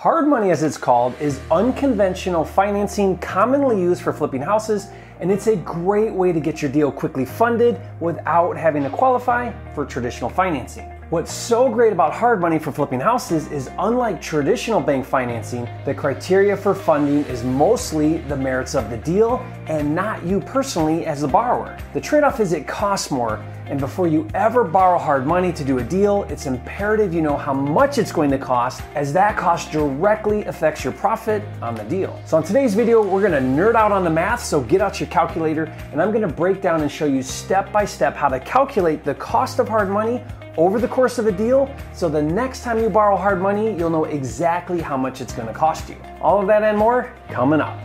Hard money, as it's called, is unconventional financing commonly used for flipping houses, and it's a great way to get your deal quickly funded without having to qualify for traditional financing. What's so great about hard money for flipping houses is unlike traditional bank financing, the criteria for funding is mostly the merits of the deal and not you personally as the borrower. The trade off is it costs more, and before you ever borrow hard money to do a deal, it's imperative you know how much it's going to cost, as that cost directly affects your profit on the deal. So, in today's video, we're gonna nerd out on the math, so get out your calculator, and I'm gonna break down and show you step by step how to calculate the cost of hard money over the course of a deal so the next time you borrow hard money, you'll know exactly how much it's gonna cost you. All of that and more coming up.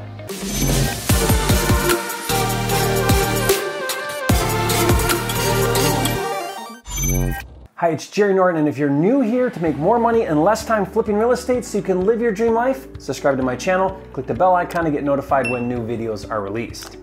Hi, it's Jerry Norton, and if you're new here to make more money and less time flipping real estate so you can live your dream life, subscribe to my channel, click the bell icon to get notified when new videos are released.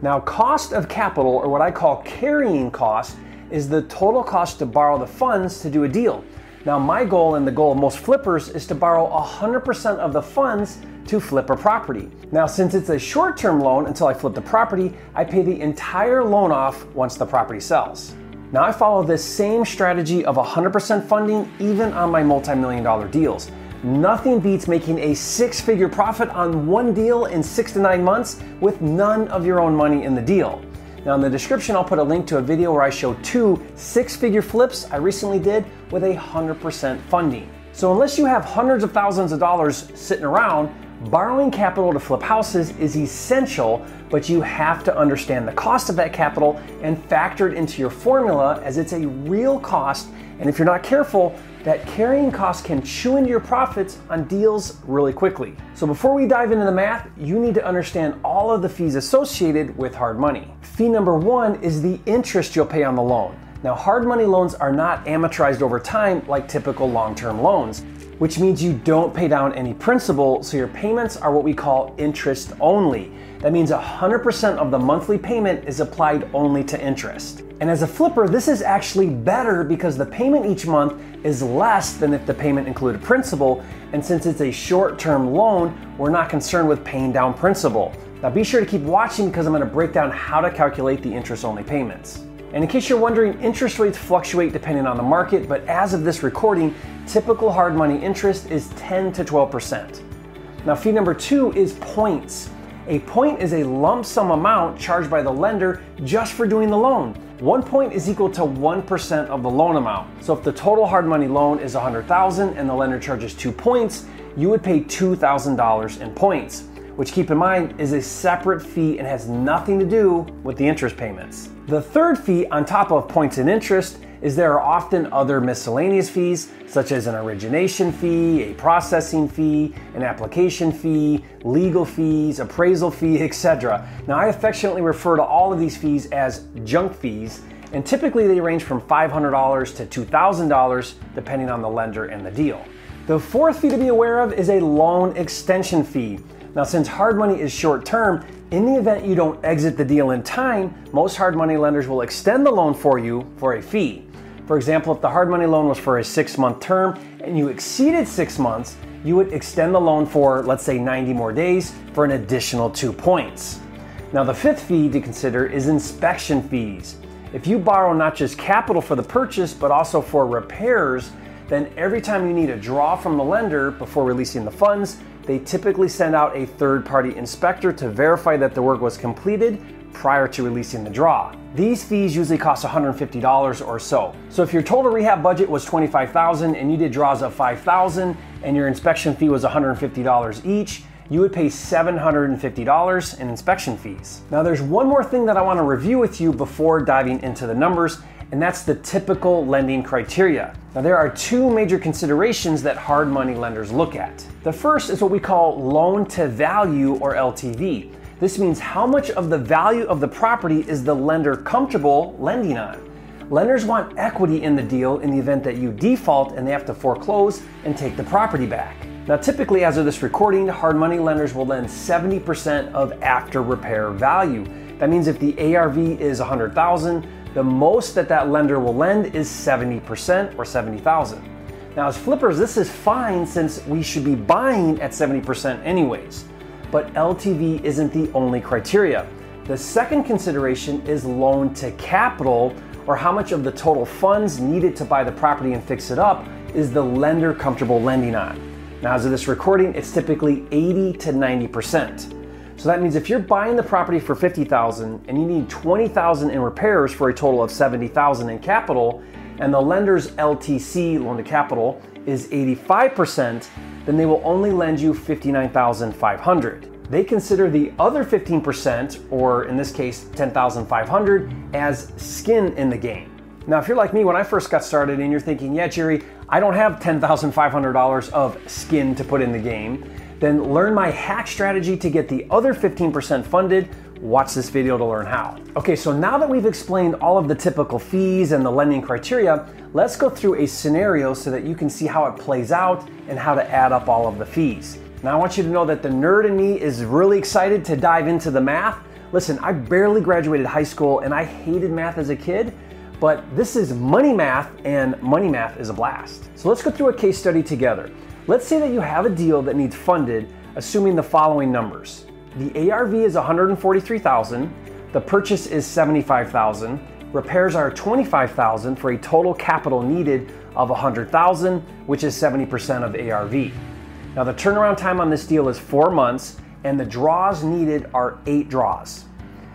Now, cost of capital, or what I call carrying cost, is the total cost to borrow the funds to do a deal. Now, my goal and the goal of most flippers is to borrow 100% of the funds to flip a property. Now, since it's a short term loan until I flip the property, I pay the entire loan off once the property sells. Now, I follow this same strategy of 100% funding even on my multi million dollar deals. Nothing beats making a six figure profit on one deal in six to nine months with none of your own money in the deal. Now, in the description, I'll put a link to a video where I show two six figure flips I recently did with a 100% funding. So, unless you have hundreds of thousands of dollars sitting around, borrowing capital to flip houses is essential, but you have to understand the cost of that capital and factor it into your formula as it's a real cost. And if you're not careful, that carrying costs can chew into your profits on deals really quickly. So before we dive into the math, you need to understand all of the fees associated with hard money. Fee number one is the interest you'll pay on the loan. Now, hard money loans are not amortized over time like typical long term loans, which means you don't pay down any principal, so your payments are what we call interest only. That means 100% of the monthly payment is applied only to interest. And as a flipper, this is actually better because the payment each month is less than if the payment included principal. And since it's a short term loan, we're not concerned with paying down principal. Now be sure to keep watching because I'm going to break down how to calculate the interest only payments. And in case you're wondering, interest rates fluctuate depending on the market, but as of this recording, typical hard money interest is 10 to 12%. Now, fee number two is points. A point is a lump sum amount charged by the lender just for doing the loan. One point is equal to 1% of the loan amount. So if the total hard money loan is 100,000 and the lender charges 2 points, you would pay $2,000 in points, which keep in mind is a separate fee and has nothing to do with the interest payments. The third fee on top of points and interest is there are often other miscellaneous fees, such as an origination fee, a processing fee, an application fee, legal fees, appraisal fee, etc. Now, I affectionately refer to all of these fees as junk fees, and typically they range from $500 to $2,000 depending on the lender and the deal. The fourth fee to be aware of is a loan extension fee. Now, since hard money is short term, in the event you don't exit the deal in time, most hard money lenders will extend the loan for you for a fee. For example, if the hard money loan was for a six month term and you exceeded six months, you would extend the loan for, let's say, 90 more days for an additional two points. Now, the fifth fee to consider is inspection fees. If you borrow not just capital for the purchase, but also for repairs, then every time you need a draw from the lender before releasing the funds, they typically send out a third party inspector to verify that the work was completed prior to releasing the draw. These fees usually cost $150 or so. So if your total rehab budget was $25,000 and you did draws of $5,000 and your inspection fee was $150 each, you would pay $750 in inspection fees. Now there's one more thing that I want to review with you before diving into the numbers, and that's the typical lending criteria. Now, there are two major considerations that hard money lenders look at. The first is what we call loan to value or LTV. This means how much of the value of the property is the lender comfortable lending on. Lenders want equity in the deal in the event that you default and they have to foreclose and take the property back. Now, typically, as of this recording, hard money lenders will lend 70% of after repair value. That means if the ARV is 100,000, the most that that lender will lend is 70% or 70,000. Now, as flippers, this is fine since we should be buying at 70% anyways. But LTV isn't the only criteria. The second consideration is loan to capital, or how much of the total funds needed to buy the property and fix it up is the lender comfortable lending on. Now, as of this recording, it's typically 80 to 90%. So that means if you're buying the property for 50,000 and you need 20,000 in repairs for a total of 70,000 in capital, and the lender's LTC, loan to capital, is 85%, then they will only lend you 59,500. They consider the other 15%, or in this case 10,500, as skin in the game. Now, if you're like me when I first got started and you're thinking, yeah, Jerry, I don't have $10,500 of skin to put in the game, then learn my hack strategy to get the other 15% funded Watch this video to learn how. Okay, so now that we've explained all of the typical fees and the lending criteria, let's go through a scenario so that you can see how it plays out and how to add up all of the fees. Now I want you to know that the nerd in me is really excited to dive into the math. Listen, I barely graduated high school and I hated math as a kid, but this is money math and money math is a blast. So let's go through a case study together. Let's say that you have a deal that needs funded assuming the following numbers. The ARV is 143,000, the purchase is 75,000, repairs are 25,000 for a total capital needed of 100,000, which is 70% of ARV. Now the turnaround time on this deal is 4 months and the draws needed are 8 draws.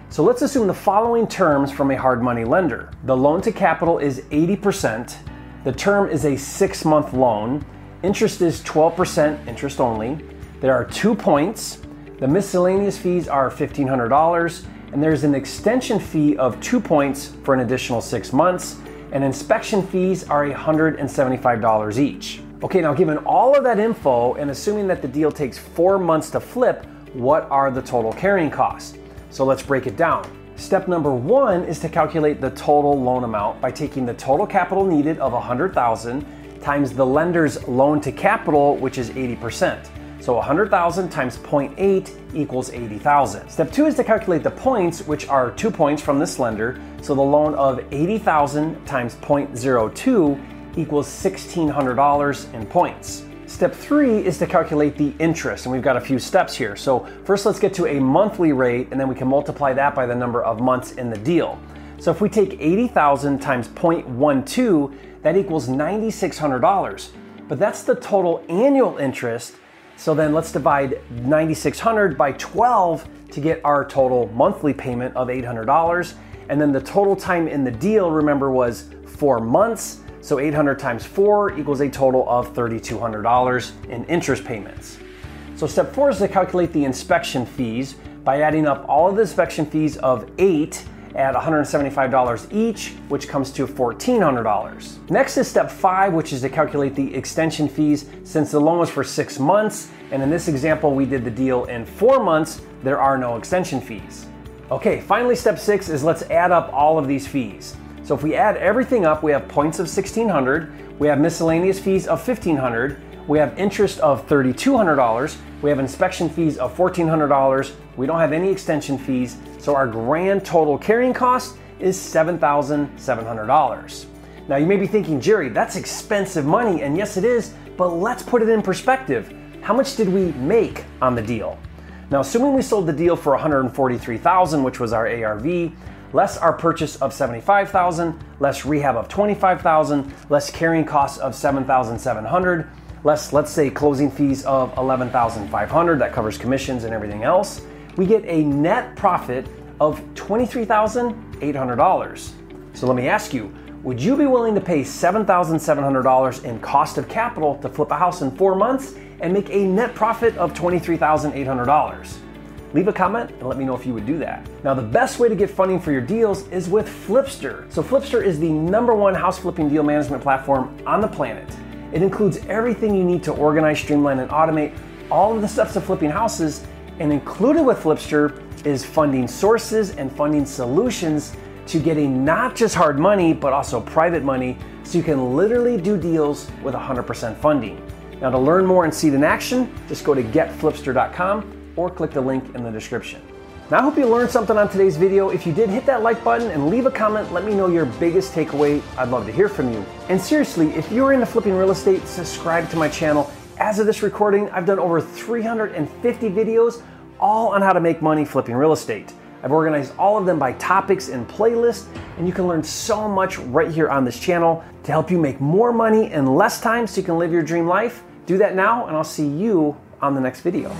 So let's assume the following terms from a hard money lender. The loan to capital is 80%, the term is a 6-month loan, interest is 12% interest only. There are 2 points the miscellaneous fees are $1,500, and there's an extension fee of two points for an additional six months, and inspection fees are $175 each. Okay, now given all of that info and assuming that the deal takes four months to flip, what are the total carrying costs? So let's break it down. Step number one is to calculate the total loan amount by taking the total capital needed of 100,000 times the lender's loan to capital, which is 80%. So 100,000 times 0.8 equals 80,000. Step two is to calculate the points, which are two points from this lender. So the loan of 80,000 times 0.02 equals $1,600 in points. Step three is to calculate the interest, and we've got a few steps here. So first let's get to a monthly rate, and then we can multiply that by the number of months in the deal. So if we take 80,000 times 0.12, that equals $9,600. But that's the total annual interest so then let's divide 9,600 by 12 to get our total monthly payment of $800. And then the total time in the deal, remember, was four months. So 800 times four equals a total of $3,200 in interest payments. So step four is to calculate the inspection fees by adding up all of the inspection fees of eight at $175 each, which comes to $1,400. Next is step five, which is to calculate the extension fees. Since the loan was for six months, and in this example, we did the deal in four months, there are no extension fees. Okay, finally, step six is let's add up all of these fees. So if we add everything up, we have points of 1600, we have miscellaneous fees of 1500, we have interest of $3,200, we have inspection fees of $1,400, we don't have any extension fees, so our grand total carrying cost is $7,700. Now you may be thinking, Jerry, that's expensive money, and yes it is, but let's put it in perspective. How much did we make on the deal? Now, assuming we sold the deal for 143,000, which was our ARV, less our purchase of 75,000, less rehab of 25,000, less carrying costs of 7,700, less let's say closing fees of 11,500 that covers commissions and everything else we get a net profit of $23,800. So let me ask you, would you be willing to pay $7,700 in cost of capital to flip a house in four months and make a net profit of $23,800? Leave a comment and let me know if you would do that. Now, the best way to get funding for your deals is with Flipster. So, Flipster is the number one house flipping deal management platform on the planet. It includes everything you need to organize, streamline, and automate all of the steps of flipping houses and included with Flipster is funding sources and funding solutions to getting not just hard money, but also private money so you can literally do deals with 100% funding. Now, to learn more and see it in action, just go to getflipster.com or click the link in the description. Now I hope you learned something on today's video. If you did, hit that like button and leave a comment. Let me know your biggest takeaway. I'd love to hear from you. And seriously, if you're into flipping real estate, subscribe to my channel. As of this recording, I've done over 350 videos all on how to make money flipping real estate. I've organized all of them by topics and playlists, and you can learn so much right here on this channel to help you make more money in less time so you can live your dream life. Do that now, and I'll see you on the next video.